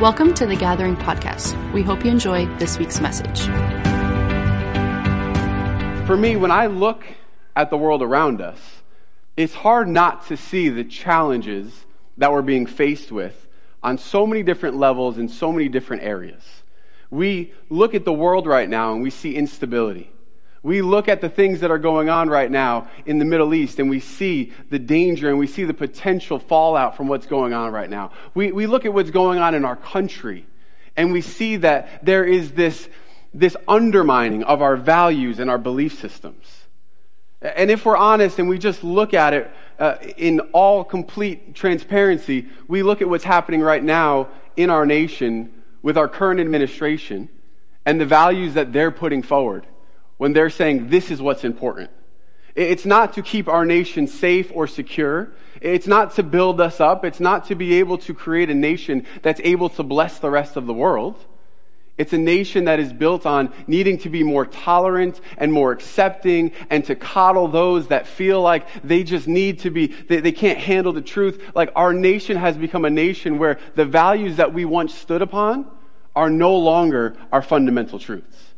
Welcome to the Gathering Podcast. We hope you enjoy this week's message. For me, when I look at the world around us, it's hard not to see the challenges that we're being faced with on so many different levels in so many different areas. We look at the world right now and we see instability. We look at the things that are going on right now in the Middle East and we see the danger and we see the potential fallout from what's going on right now. We, we look at what's going on in our country and we see that there is this, this undermining of our values and our belief systems. And if we're honest and we just look at it uh, in all complete transparency, we look at what's happening right now in our nation with our current administration and the values that they're putting forward when they're saying this is what's important. It's not to keep our nation safe or secure. It's not to build us up. It's not to be able to create a nation that's able to bless the rest of the world. It's a nation that is built on needing to be more tolerant and more accepting and to coddle those that feel like they just need to be, they, they, can't handle the truth. Like our nation has become a nation where the values that we once stood upon are no longer our fundamental truths.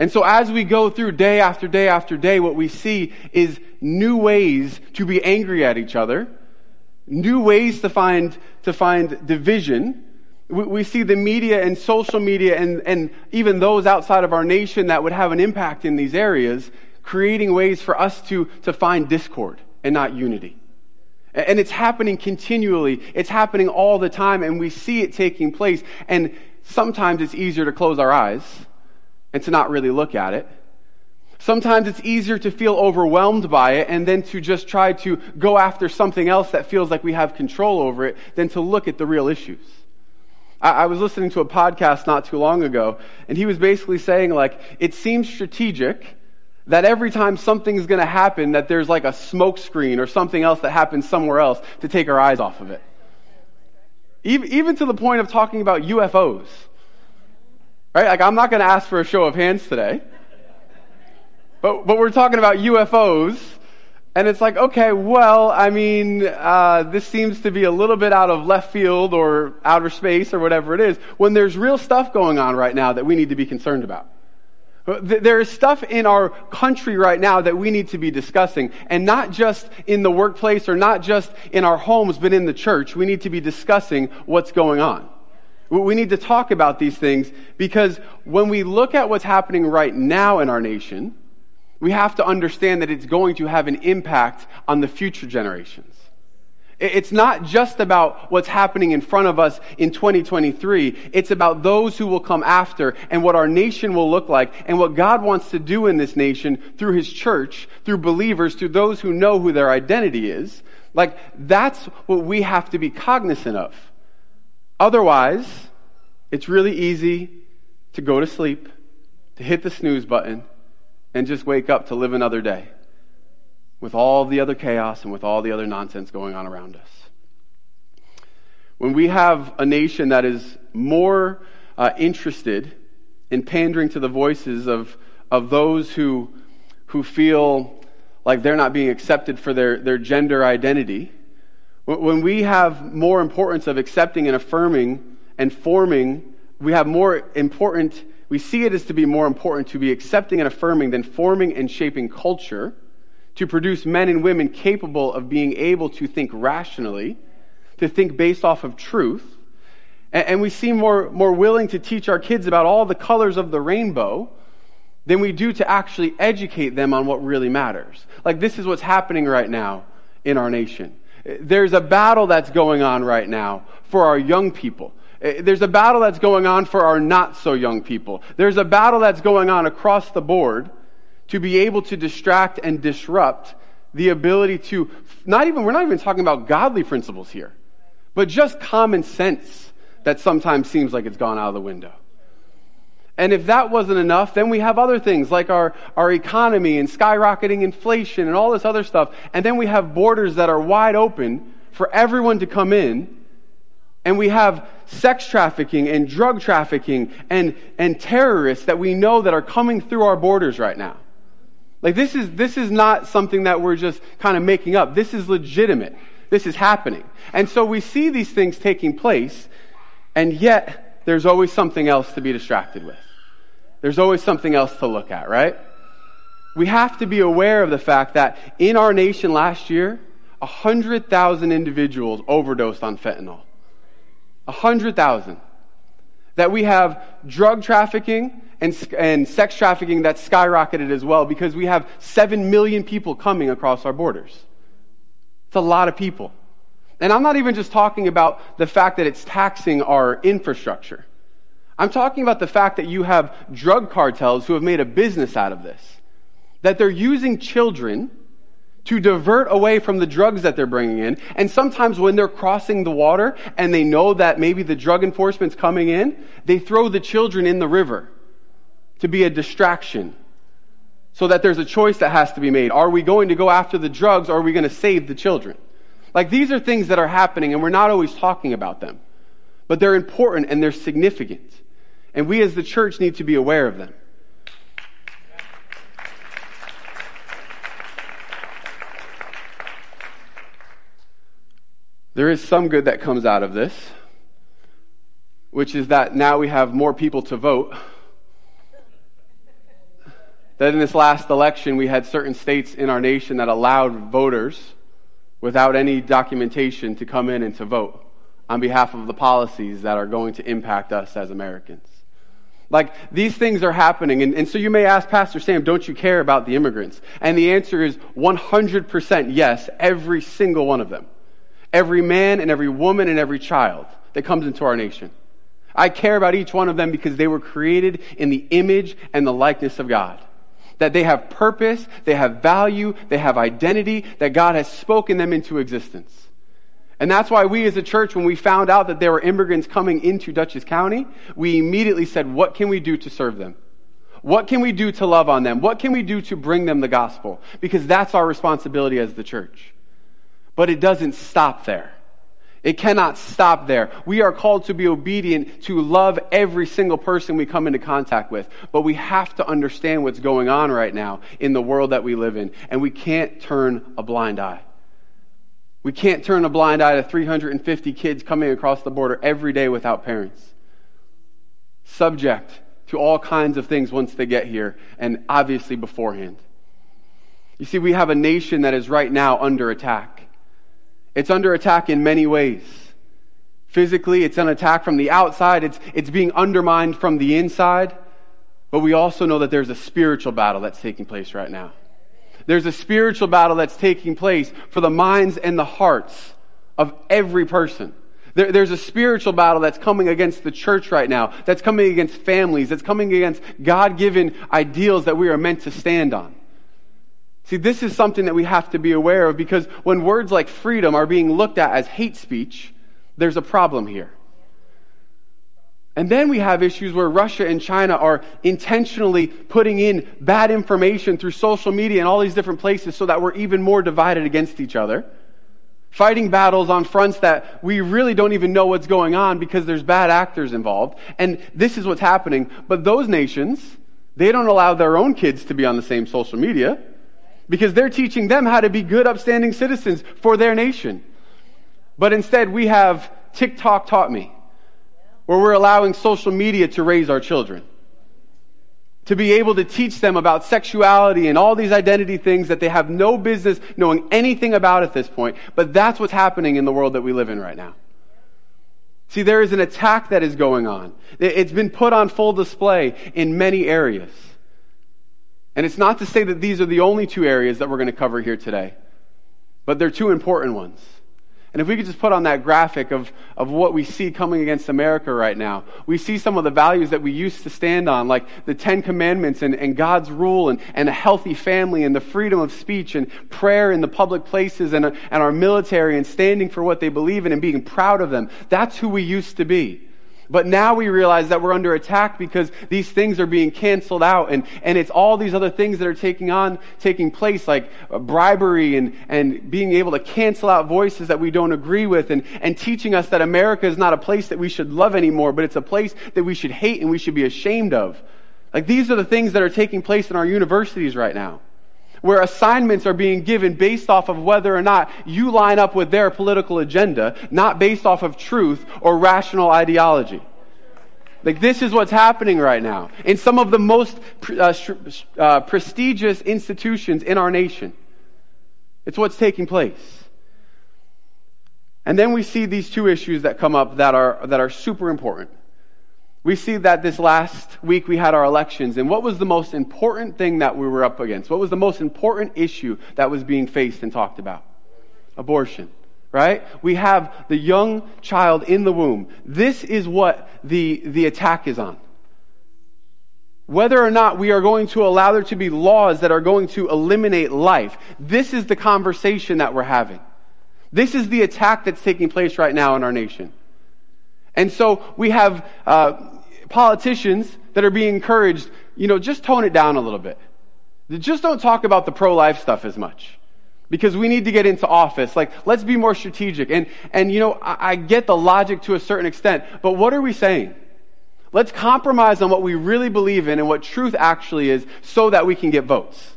And so as we go through day after day after day, what we see is new ways to be angry at each other, new ways to find, to find division. We, we see the media and social media and, and even those outside of our nation that would have an impact in these areas, creating ways for us to, to find discord and not unity. And it's happening continually. It's happening all the time, and we see it taking place. And sometimes it's easier to close our eyes and to not really look at it. Sometimes it's easier to feel overwhelmed by it and then to just try to go after something else that feels like we have control over it than to look at the real issues. I, I was listening to a podcast not too long ago, and he was basically saying, like, it seems strategic that every time something's going to happen, that there's like a smoke screen or something else that happens somewhere else to take our eyes off of it. Even, even to the point of talking about UFOs. Right? Like, I'm not going to ask for a show of hands today. But, but we're talking about UFOs. And it's like, okay, well, I mean, uh, this seems to be a little bit out of left field or outer space or whatever it is, when there's real stuff going on right now that we need to be concerned about. There is stuff in our country right now that we need to be discussing, and not just in the workplace or not just in our homes, but in the church. We need to be discussing what's going on. We need to talk about these things because when we look at what's happening right now in our nation, we have to understand that it's going to have an impact on the future generations. It's not just about what's happening in front of us in 2023. It's about those who will come after and what our nation will look like and what God wants to do in this nation through His church, through believers, through those who know who their identity is. Like, that's what we have to be cognizant of. Otherwise, it's really easy to go to sleep, to hit the snooze button, and just wake up to live another day with all the other chaos and with all the other nonsense going on around us. When we have a nation that is more uh, interested in pandering to the voices of, of those who, who feel like they're not being accepted for their, their gender identity, when we have more importance of accepting and affirming and forming, we have more important, we see it as to be more important to be accepting and affirming than forming and shaping culture to produce men and women capable of being able to think rationally, to think based off of truth. And, we seem more, more willing to teach our kids about all the colors of the rainbow than we do to actually educate them on what really matters. Like, this is what's happening right now in our nation. There's a battle that's going on right now for our young people. Eh, there's a battle that's going on for our not so young people. There's a battle that's going on across the board to be able to distract and disrupt the ability to, not even, we're not even talking about godly principles here, but just common sense that sometimes seems like it's gone out of the window. And if that wasn't enough, then we have other things like our, our economy and skyrocketing inflation and all this other stuff. And then we have borders that are wide open for everyone to come in. And we have sex trafficking and drug trafficking and, and terrorists that we know that are coming through our borders right now. Like this is, this is not something that we're just kind of making up. This is legitimate. This is happening. And so we see these things taking place And yet, there's always something else to be distracted with. There's always something else to look at, right? We have to be aware of the fact that in our nation last year, 100,000 individuals overdosed on fentanyl. 100,000. That we have drug trafficking and, and sex trafficking that skyrocketed as well because we have 7 million people coming across our borders. It's a lot of people. And I'm not even just talking about the fact that it's taxing our infrastructure. I'm talking about the fact that you have drug cartels who have made a business out of this. That they're using children to divert away from the drugs that they're bringing in. And sometimes when they're crossing the water and they know that maybe the drug enforcement's coming in, they throw the children in the river to be a distraction. So that there's a choice that has to be made. Are we going to go after the drugs or are we going to save the children? Like these are things that are happening and we're not always talking about them. But they're important and they're significant. And we as the church need to be aware of them. There is some good that comes out of this, which is that now we have more people to vote. That in this last election, we had certain states in our nation that allowed voters without any documentation to come in and to vote on behalf of the policies that are going to impact us as Americans. Like, these things are happening. And, and, so you may ask, Pastor Sam, don't you care about the immigrants? And the answer is 100% yes, every single one of them. Every man and every woman and every child that comes into our nation. I care about each one of them because they were created in the image and the likeness of God. That they have purpose, they have value, they have identity, that God has spoken them into existence. And that's why we as a church, when we found out that there were immigrants coming into Dutchess County, we immediately said, what can we do to serve them? What can we do to love on them? What can we do to bring them the gospel? Because that's our responsibility as the church. But it doesn't stop there. It cannot stop there. We are called to be obedient, to love every single person we come into contact with. But we have to understand what's going on right now in the world that we live in. And we can't turn a blind eye. We can't turn a blind eye to 350 kids coming across the border every day without parents. Subject to all kinds of things once they get here, and obviously beforehand. You see, we have a nation that is right now under attack. It's under attack in many ways. Physically, it's an attack from the outside, it's, it's being undermined from the inside. But we also know that there's a spiritual battle that's taking place right now. There's a spiritual battle that's taking place for the minds and the hearts of every person. There, there's a spiritual battle that's coming against the church right now, that's coming against families, that's coming against God given ideals that we are meant to stand on. See, this is something that we have to be aware of because when words like freedom are being looked at as hate speech, there's a problem here. And then we have issues where Russia and China are intentionally putting in bad information through social media and all these different places so that we're even more divided against each other. Fighting battles on fronts that we really don't even know what's going on because there's bad actors involved. And this is what's happening. But those nations, they don't allow their own kids to be on the same social media because they're teaching them how to be good, upstanding citizens for their nation. But instead, we have TikTok taught me where we're allowing social media to raise our children. To be able to teach them about sexuality and all these identity things that they have no business knowing anything about at this point. But that's what's happening in the world that we live in right now. See, there is an attack that is going on. It's been put on full display in many areas. And it's not to say that these are the only two areas that we're going to cover here today, but they're two important ones. And if we could just put on that graphic of, of what we see coming against America right now, we see some of the values that we used to stand on, like the Ten Commandments and, and God's rule and, and a healthy family and the freedom of speech and prayer in the public places and, and our military and standing for what they believe in and being proud of them. That's who we used to be. But now we realize that we're under attack because these things are being canceled out and, and it's all these other things that are taking on, taking place like uh, bribery and, and being able to cancel out voices that we don't agree with and, and teaching us that America is not a place that we should love anymore, but it's a place that we should hate and we should be ashamed of. Like these are the things that are taking place in our universities right now. Where assignments are being given based off of whether or not you line up with their political agenda, not based off of truth or rational ideology. Like, this is what's happening right now in some of the most uh, uh, prestigious institutions in our nation. It's what's taking place. And then we see these two issues that come up that are, that are super important. We see that this last week we had our elections, and what was the most important thing that we were up against? What was the most important issue that was being faced and talked about? Abortion right? We have the young child in the womb. This is what the, the attack is on. Whether or not we are going to allow there to be laws that are going to eliminate life, this is the conversation that we're having. This is the attack that's taking place right now in our nation. And so we have uh, politicians that are being encouraged, you know, just tone it down a little bit. Just don't talk about the pro life stuff as much because we need to get into office. Like, let's be more strategic. And, and you know, I, I, get the logic to a certain extent, but what are we saying? Let's compromise on what we really believe in and what truth actually is so that we can get votes.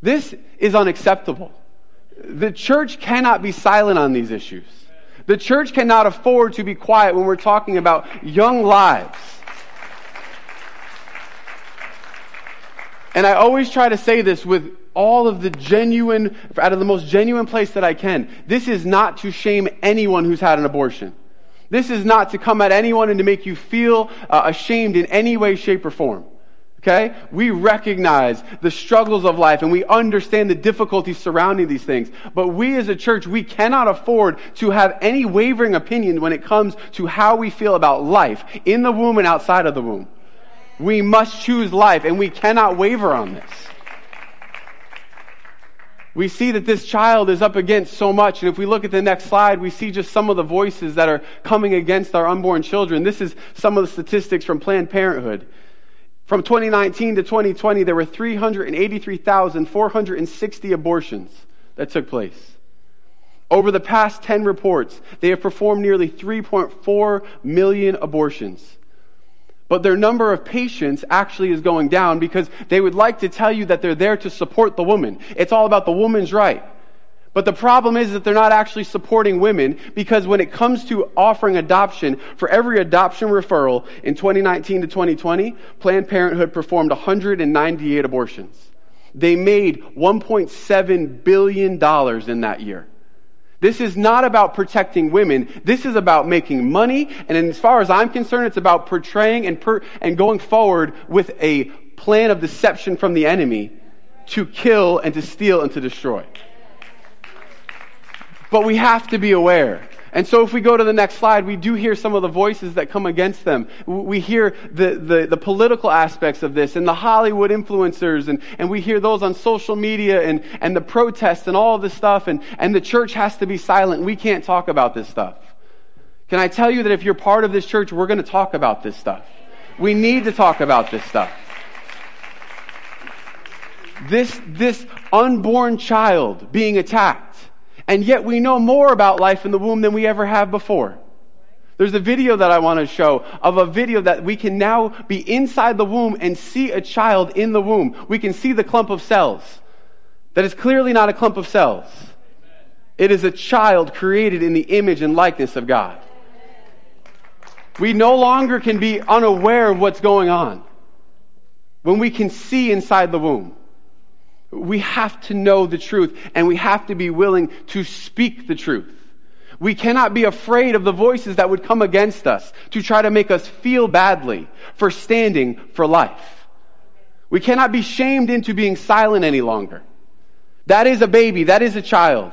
This is unacceptable. The church cannot be silent on these issues. The church cannot afford to be quiet when we're talking about young lives. And I always try to say this with all of the genuine, out of the most genuine place that I can. This is not to shame anyone who's had an abortion. This is not to come at anyone and to make you feel uh, ashamed in any way, shape, or form. Okay? We recognize the struggles of life and we understand the difficulties surrounding these things. But we as a church, we cannot afford to have any wavering opinion when it comes to how we feel about life in the womb and outside of the womb. We must choose life and we cannot waver on this we see that this child is up against so much. And if we look at the next slide, we see just some of the voices that are coming against our unborn children. This is some of the statistics from Planned Parenthood. From 2019 to 2020, there were 383,460 abortions that took place. Over the past 10 reports, they have performed nearly 3.4 million abortions. But their number of patients actually is going down because they would like to tell you that they're there to support the woman. It's all about the woman's right. But the problem is that they're not actually supporting women because when it comes to offering adoption, for every adoption referral in 2019 to 2020, Planned Parenthood performed 198 abortions. They made $1.7 billion in that year. This is not about protecting women. This is about making money. And as far as I'm concerned, it's about portraying and, per- and going forward with a plan of deception from the enemy to kill and to steal and to destroy. But we have to be aware and so if we go to the next slide, we do hear some of the voices that come against them. We hear the, the, the, political aspects of this and the Hollywood influencers and, and we hear those on social media and, and the protests and all this stuff and, and the church has to be silent. We can't talk about this stuff. Can I tell you that if you're part of this church, we're going to talk about this stuff. We need to talk about this stuff. This, this unborn child being attacked and yet we know more about life in the womb than we ever have before. There's a video that I want to show of a video that we can now be inside the womb and see a child in the womb. We can see the clump of cells. That is clearly not a clump of cells. It is a child created in the image and likeness of God. We no longer can be unaware of what's going on when we can see inside the womb. We have to know the truth and we have to be willing to speak the truth. We cannot be afraid of the voices that would come against us to try to make us feel badly for standing for life. We cannot be shamed into being silent any longer. That is a baby, that is a child,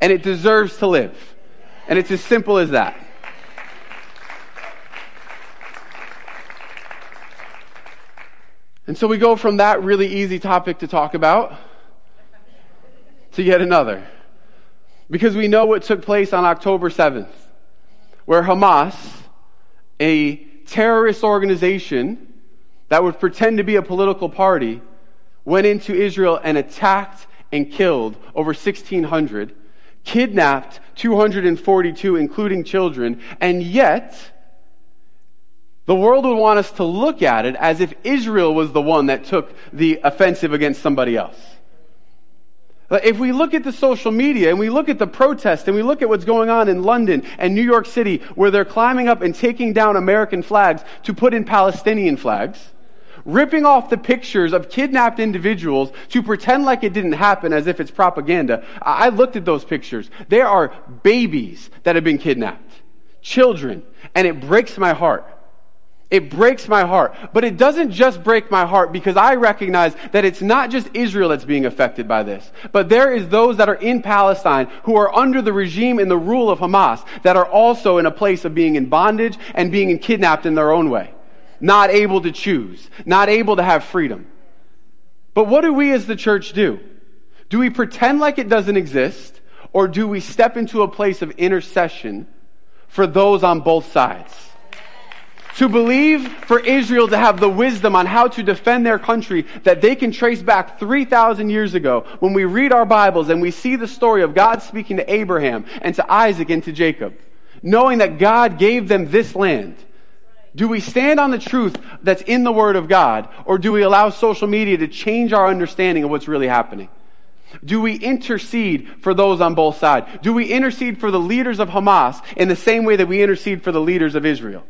and it deserves to live. And it's as simple as that. And so we go from that really easy topic to talk about to yet another. Because we know what took place on October 7th, where Hamas, a terrorist organization that would pretend to be a political party, went into Israel and attacked and killed over 1,600, kidnapped 242, including children, and yet The world would want us to look at it as if Israel was the one that took the offensive against somebody else. If we look at the social media and we look at the protest and we look at what's going on in London and New York City where they're climbing up and taking down American flags to put in Palestinian flags, ripping off the pictures of kidnapped individuals to pretend like it didn't happen as if it's propaganda. I looked at those pictures. There are babies that have been kidnapped, children, and it breaks my heart. It breaks my heart. But it doesn't just break my heart because I recognize that it's not just Israel that's being affected by this, but there is those that are in Palestine who are under the regime and the rule of Hamas that are also in a place of being in bondage and being kidnapped in their own way not able to choose, not able to have freedom. But what do we as the church do? Do we pretend like it doesn't exist, or do we step into a place of intercession for those on both sides? To believe for Israel to have the wisdom on how to defend their country that they can trace back 3,000 years ago when we read our Bibles and we see the story of God speaking to Abraham and to Isaac and to Jacob, knowing that God gave them this land do we stand on the truth that's in the Word of God, or do we allow social media to change our understanding of what's really happening? Do we intercede for those on both sides? Do we intercede for the leaders of Hamas in the same way that we intercede for the leaders of Israel?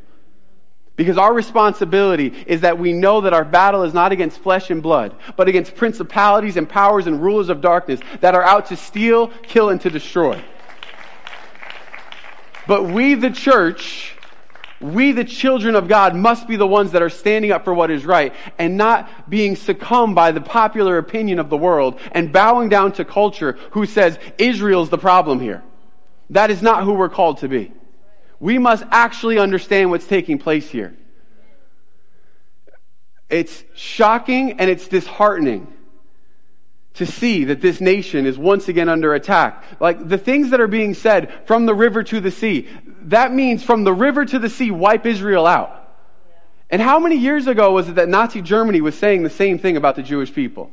Because our responsibility is that we know that our battle is not against flesh and blood, but against principalities and powers and rulers of darkness that are out to steal, kill, and to destroy. But we, the church, we, the children of God, must be the ones that are standing up for what is right and not being succumbed by the popular opinion of the world and bowing down to culture who says Israel's the problem here. That is not who we're called to be. We must actually understand what's taking place here. It's shocking and it's disheartening to see that this nation is once again under attack. Like the things that are being said from the river to the sea, that means from the river to the sea, wipe Israel out. And how many years ago was it that Nazi Germany was saying the same thing about the Jewish people?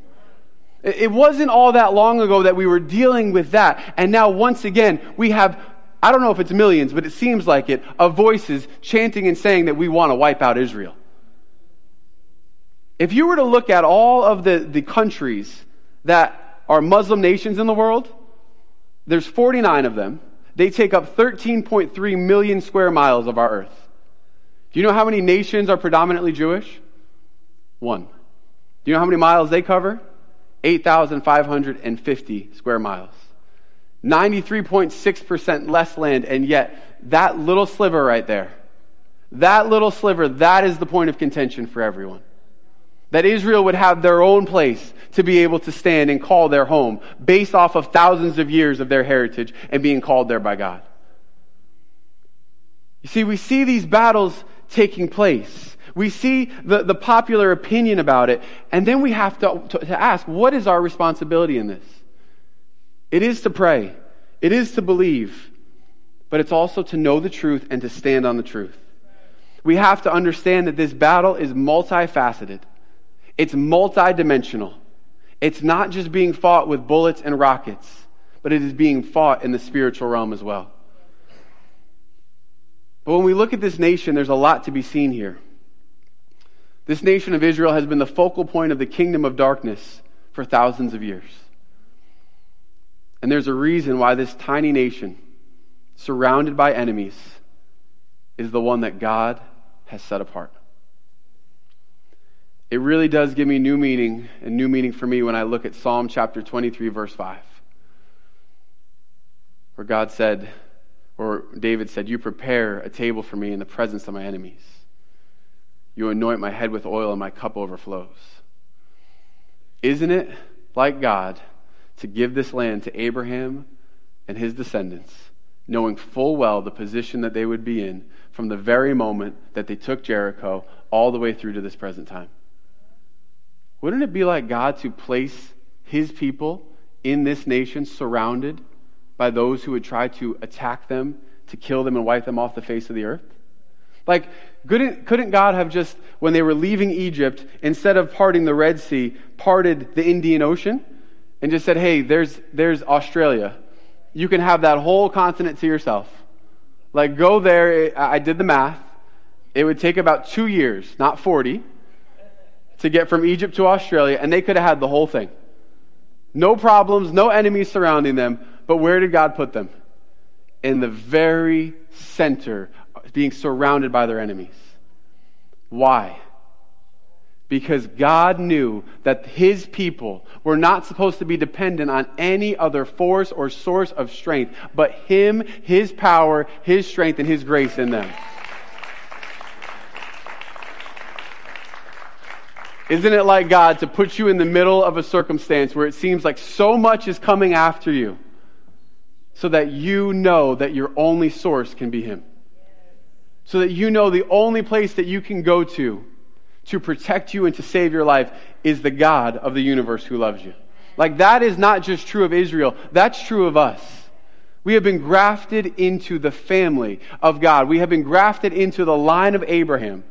It wasn't all that long ago that we were dealing with that. And now, once again, we have, I don't know if it's millions, but it seems like it, of voices chanting and saying that we want to wipe out Israel. If you were to look at all of the, the countries that are Muslim nations in the world, there's 49 of them. They take up 13.3 million square miles of our earth. Do you know how many nations are predominantly Jewish? One. Do you know how many miles they cover? 8,550 square miles. 93.6% less land, and yet that little sliver right there, that little sliver, that is the point of contention for everyone. That Israel would have their own place to be able to stand and call their home based off of thousands of years of their heritage and being called there by God. You see, we see these battles taking place. We see the, the popular opinion about it, and then we have to, to, to ask, what is our responsibility in this? It is to pray. It is to believe. But it's also to know the truth and to stand on the truth. We have to understand that this battle is multifaceted. It's multidimensional. It's not just being fought with bullets and rockets, but it is being fought in the spiritual realm as well. But when we look at this nation, there's a lot to be seen here. This nation of Israel has been the focal point of the kingdom of darkness for thousands of years. And there's a reason why this tiny nation, surrounded by enemies, is the one that God has set apart it really does give me new meaning and new meaning for me when I look at Psalm chapter 23, verse 5, where God said, or David said, You prepare a table for me in the presence of my enemies. You anoint my head with oil, and my cup overflows. Isn't it like God to give this land to Abraham and his descendants, knowing full well the position that they would be in from the very moment that they took Jericho all the way through to this present time? Wouldn't it be like God to place his people in this nation surrounded by those who would try to attack them, to kill them, and wipe them off the face of the earth? Like, couldn't, couldn't God have just, when they were leaving Egypt, instead of parting the Red Sea, parted the Indian Ocean and just said, hey, there's, there's Australia. You can have that whole continent to yourself. Like, go there. I did the math. it would take about two years, not 40, to get from Egypt to Australia, and they could have had the whole thing. No problems, no enemies surrounding them. But where did God put them? In the very center, being surrounded by their enemies. Why? Because God knew that His people were not supposed to be dependent on any other force or source of strength, but Him, His power, His strength, and His grace in them. Isn't it like God to put you in the middle of a circumstance where it seems like so much is coming after you so that you know that your only source can be Him? So that you know the only place that you can go to to protect you and to save your life is the God of the universe who loves you. Like that is not just true of Israel, that's true of us. We have been grafted into the family of God. We have been grafted into the line of Abraham.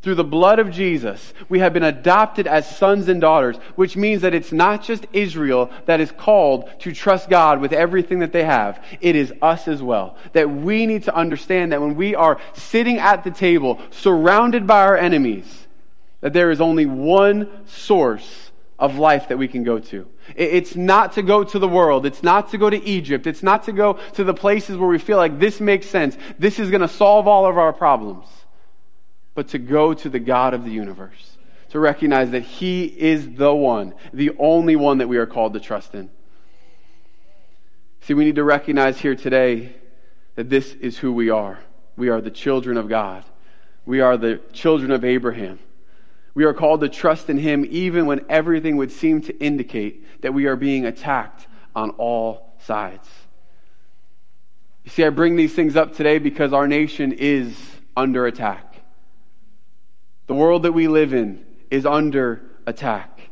Through the blood of Jesus, we have been adopted as sons and daughters, which means that it's not just Israel that is called to trust God with everything that they have. It is us as well. That we need to understand that when we are sitting at the table, surrounded by our enemies, that there is only one source of life that we can go to. It's not to go to the world. It's not to go to Egypt. It's not to go to the places where we feel like this makes sense. This is going to solve all of our problems but to go to the God of the universe, to recognize that He is the one, the only one that we are called to trust in. See, we need to recognize here today that this is who we are. We are the children of God. We are the children of Abraham. We are called to trust in Him even when everything would seem to indicate that we are being attacked on all sides. You see, I bring these things up today because our nation is under attack. The world that we live in is under attack.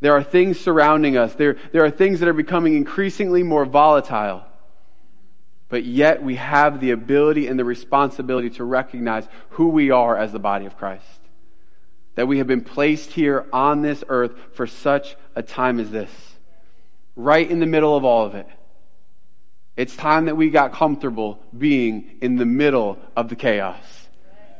There are things surrounding us. There, there are things that are becoming increasingly more volatile. But yet we have the ability and the responsibility to recognize who we are as the body of Christ. That we have been placed here on this earth for such a time as this. Right in the middle of all of it. It's time that we got comfortable being in the middle of the chaos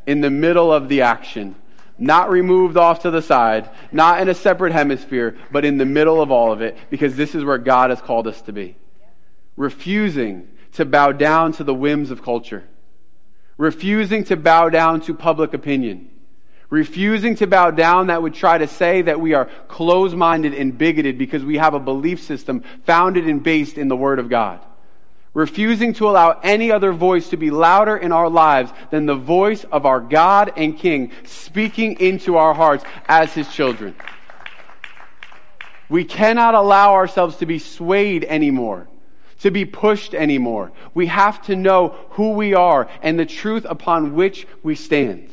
in the middle of the action. Not removed off to the side, not in a separate hemisphere, but in the middle of all of it, because this is where God has called us to be. Refusing to bow down to the whims of culture. Refusing to bow down to public opinion. Refusing to bow down that would try to say that we are closed minded and bigoted because we have a belief system founded and based in the Word of God refusing to allow any other voice to be louder in our lives than the voice of our God and King speaking into our hearts as His children. We cannot allow ourselves to be swayed anymore, to be pushed anymore. We have to know who we are and the truth upon which we stand.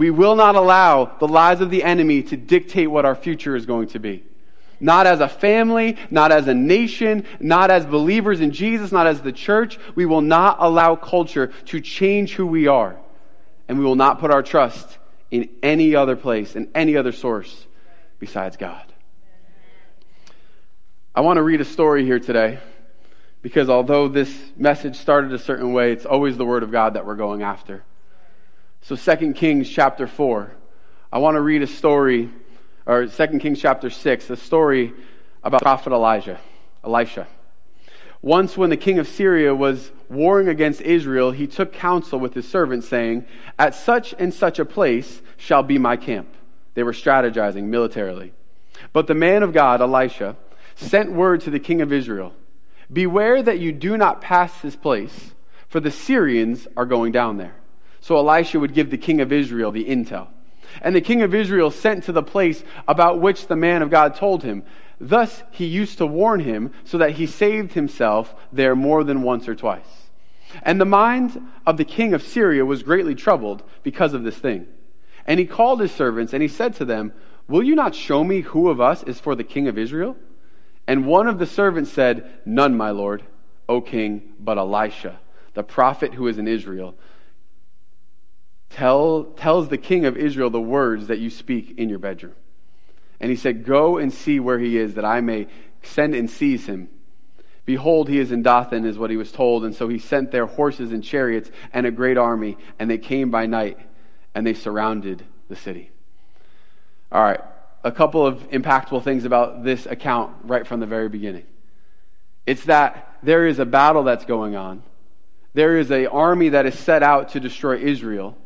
We will not allow the lies of the enemy to dictate what our future is going to be. Not as a family, not as a nation, not as believers in Jesus, not as the church. We will not allow culture to change who we are. And we will not put our trust in any other place, in any other source besides God. I want to read a story here today because although this message started a certain way, it's always the Word of God that we're going after. So 2 Kings chapter 4. I want to read a story or 2 Kings chapter 6, a story about prophet Elijah, Elisha. Once when the king of Syria was warring against Israel, he took counsel with his servants saying, at such and such a place shall be my camp. They were strategizing militarily. But the man of God, Elisha, sent word to the king of Israel, beware that you do not pass this place, for the Syrians are going down there. So Elisha would give the king of Israel the intel. And the king of Israel sent to the place about which the man of God told him. Thus he used to warn him so that he saved himself there more than once or twice. And the mind of the king of Syria was greatly troubled because of this thing. And he called his servants and he said to them, Will you not show me who of us is for the king of Israel? And one of the servants said, None, my lord, O king, but Elisha, the prophet who is in Israel tell, tells the king of Israel the words that you speak in your bedroom. And he said, Go and see where he is, that I may send and seize him. Behold, he is in Dothan, is what he was told. And so he sent their horses and chariots and a great army, and they came by night, and they surrounded the city. All right, a couple of impactful things about this account right from the very beginning. It's that there is a battle that's going on. There is an army that is set out to destroy Israel,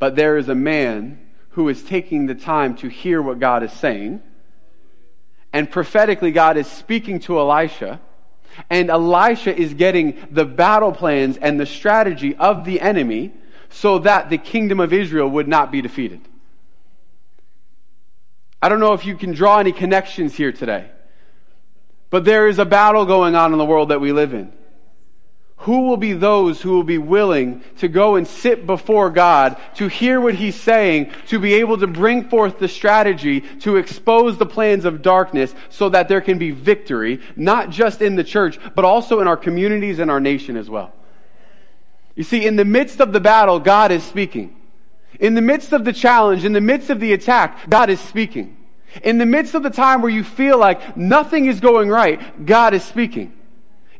but there is a man who is taking the time to hear what God is saying. And prophetically, God is speaking to Elisha. And Elisha is getting the battle plans and the strategy of the enemy so that the kingdom of Israel would not be defeated. I don't know if you can draw any connections here today, but there is a battle going on in the world that we live in. Who will be those who will be willing to go and sit before God, to hear what He's saying, to be able to bring forth the strategy to expose the plans of darkness so that there can be victory, not just in the church, but also in our communities and our nation as well? You see, in the midst of the battle, God is speaking. In the midst of the challenge, in the midst of the attack, God is speaking. In the midst of the time where you feel like nothing is going right, God is speaking.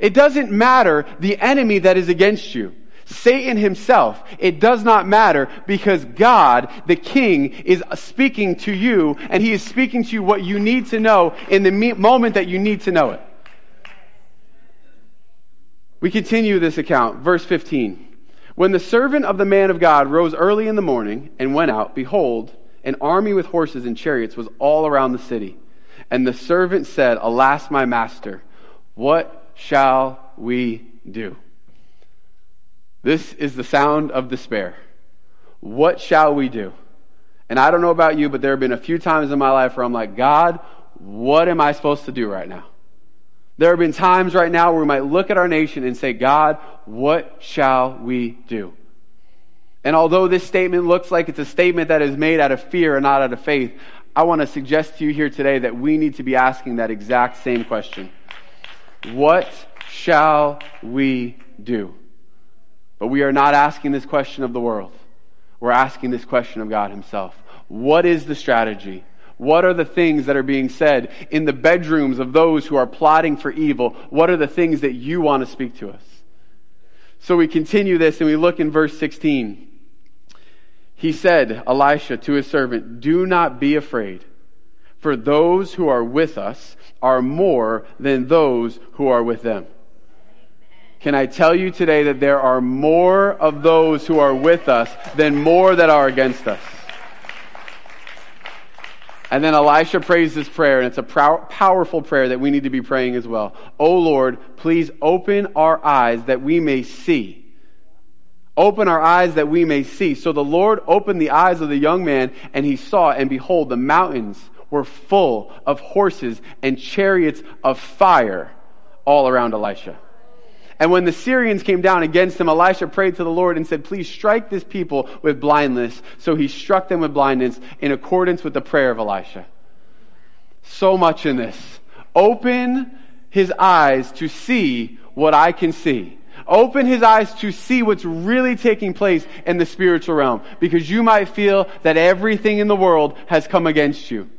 It doesn't matter the enemy that is against you. Satan himself. It does not matter because God, the King, is speaking to you and he is speaking to you what you need to know in the moment that you need to know it. We continue this account. Verse 15. When the servant of the man of God rose early in the morning and went out, behold, an army with horses and chariots was all around the city. And the servant said, Alas, my master, what shall we do? This is the sound of despair. What shall we do? And I don't know about you, but there have been a few times in my life where I'm like, God, what am I supposed to do right now? There have been times right now where we might look at our nation and say, God, what shall we do? And although this statement looks like it's a statement that is made out of fear and not out of faith, I want to suggest to you here today that we need to be asking that exact same question. What shall we do? But we are not asking this question of the world. We're asking this question of God Himself. What is the strategy? What are the things that are being said in the bedrooms of those who are plotting for evil? What are the things that you want to speak to us? So we continue this and we look in verse 16. He said, Elisha, to his servant, Do not be afraid. For those who are with us are more than those who are with them. Can I tell you today that there are more of those who are with us than more that are against us? And then Elisha prays this prayer, and it's a powerful prayer that we need to be praying as well. Oh Lord, please open our eyes that we may see. Open our eyes that we may see. So the Lord opened the eyes of the young man, and he saw, and behold, the mountains were full of horses and chariots of fire all around Elisha. And when the Syrians came down against him, Elisha prayed to the Lord and said, Please strike this people with blindness. So he struck them with blindness in accordance with the prayer of Elisha. So much in this. Open his eyes to see what I can see. Open his eyes to see what's really taking place in the spiritual realm. Because you might feel that everything in the world has come against you.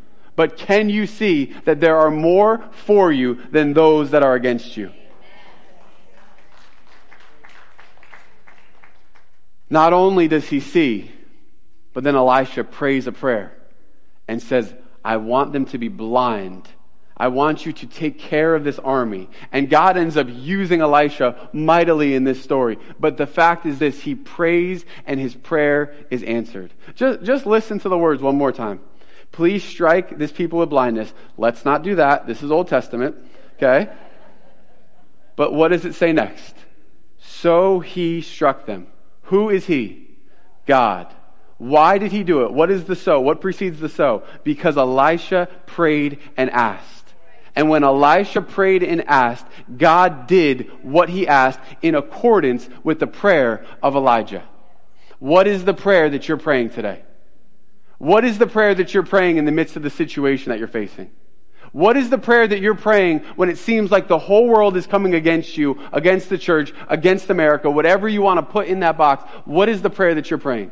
But can you see that there are more for you than those that are against you? Not only does he see, but then Elisha prays a prayer and says, I want them to be blind. I want you to take care of this army. And God ends up using Elisha mightily in this story. But the fact is this, he prays and his prayer is answered. Just, just listen to the words one more time. Please strike this people with blindness. Let's not do that. This is Old Testament. Okay? But what does it say next? So he struck them. Who is he? God. Why did he do it? What is the so? What precedes the so? Because Elisha prayed and asked. And when Elisha prayed and asked, God did what he asked in accordance with the prayer of Elijah. What is the prayer that you're praying today? What is the prayer that you're praying in the midst of the situation that you're facing? What is the prayer that you're praying when it seems like the whole world is coming against you, against the church, against America, whatever you want to put in that box? What is the prayer that you're praying?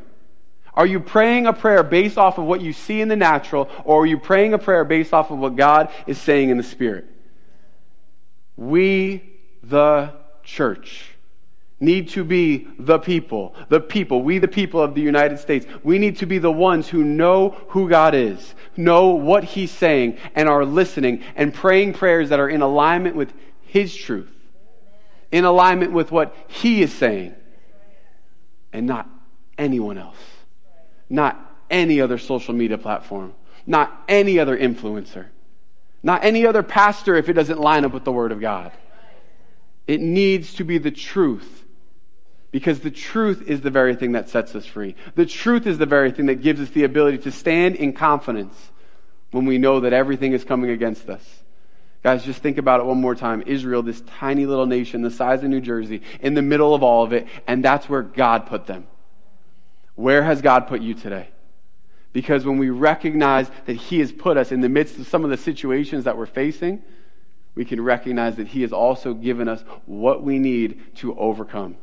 Are you praying a prayer based off of what you see in the natural, or are you praying a prayer based off of what God is saying in the Spirit? We the church need to be the people, the people, we the people of the United States. We need to be the ones who know who God is, know what He's saying, and are listening and praying prayers that are in alignment with His truth, in alignment with what He is saying, and not anyone else, not any other social media platform, not any other influencer, not any other pastor if it doesn't line up with the Word of God. It needs to be the truth because the truth is the very thing that sets us free. The truth is the very thing that gives us the ability to stand in confidence when we know that everything is coming against us. Guys, just think about it one more time. Israel, this tiny little nation the size of New Jersey, in the middle of all of it, and that's where God put them. Where has God put you today? Because when we recognize that He has put us in the midst of some of the situations that we're facing, we can recognize that He has also given us what we need to overcome.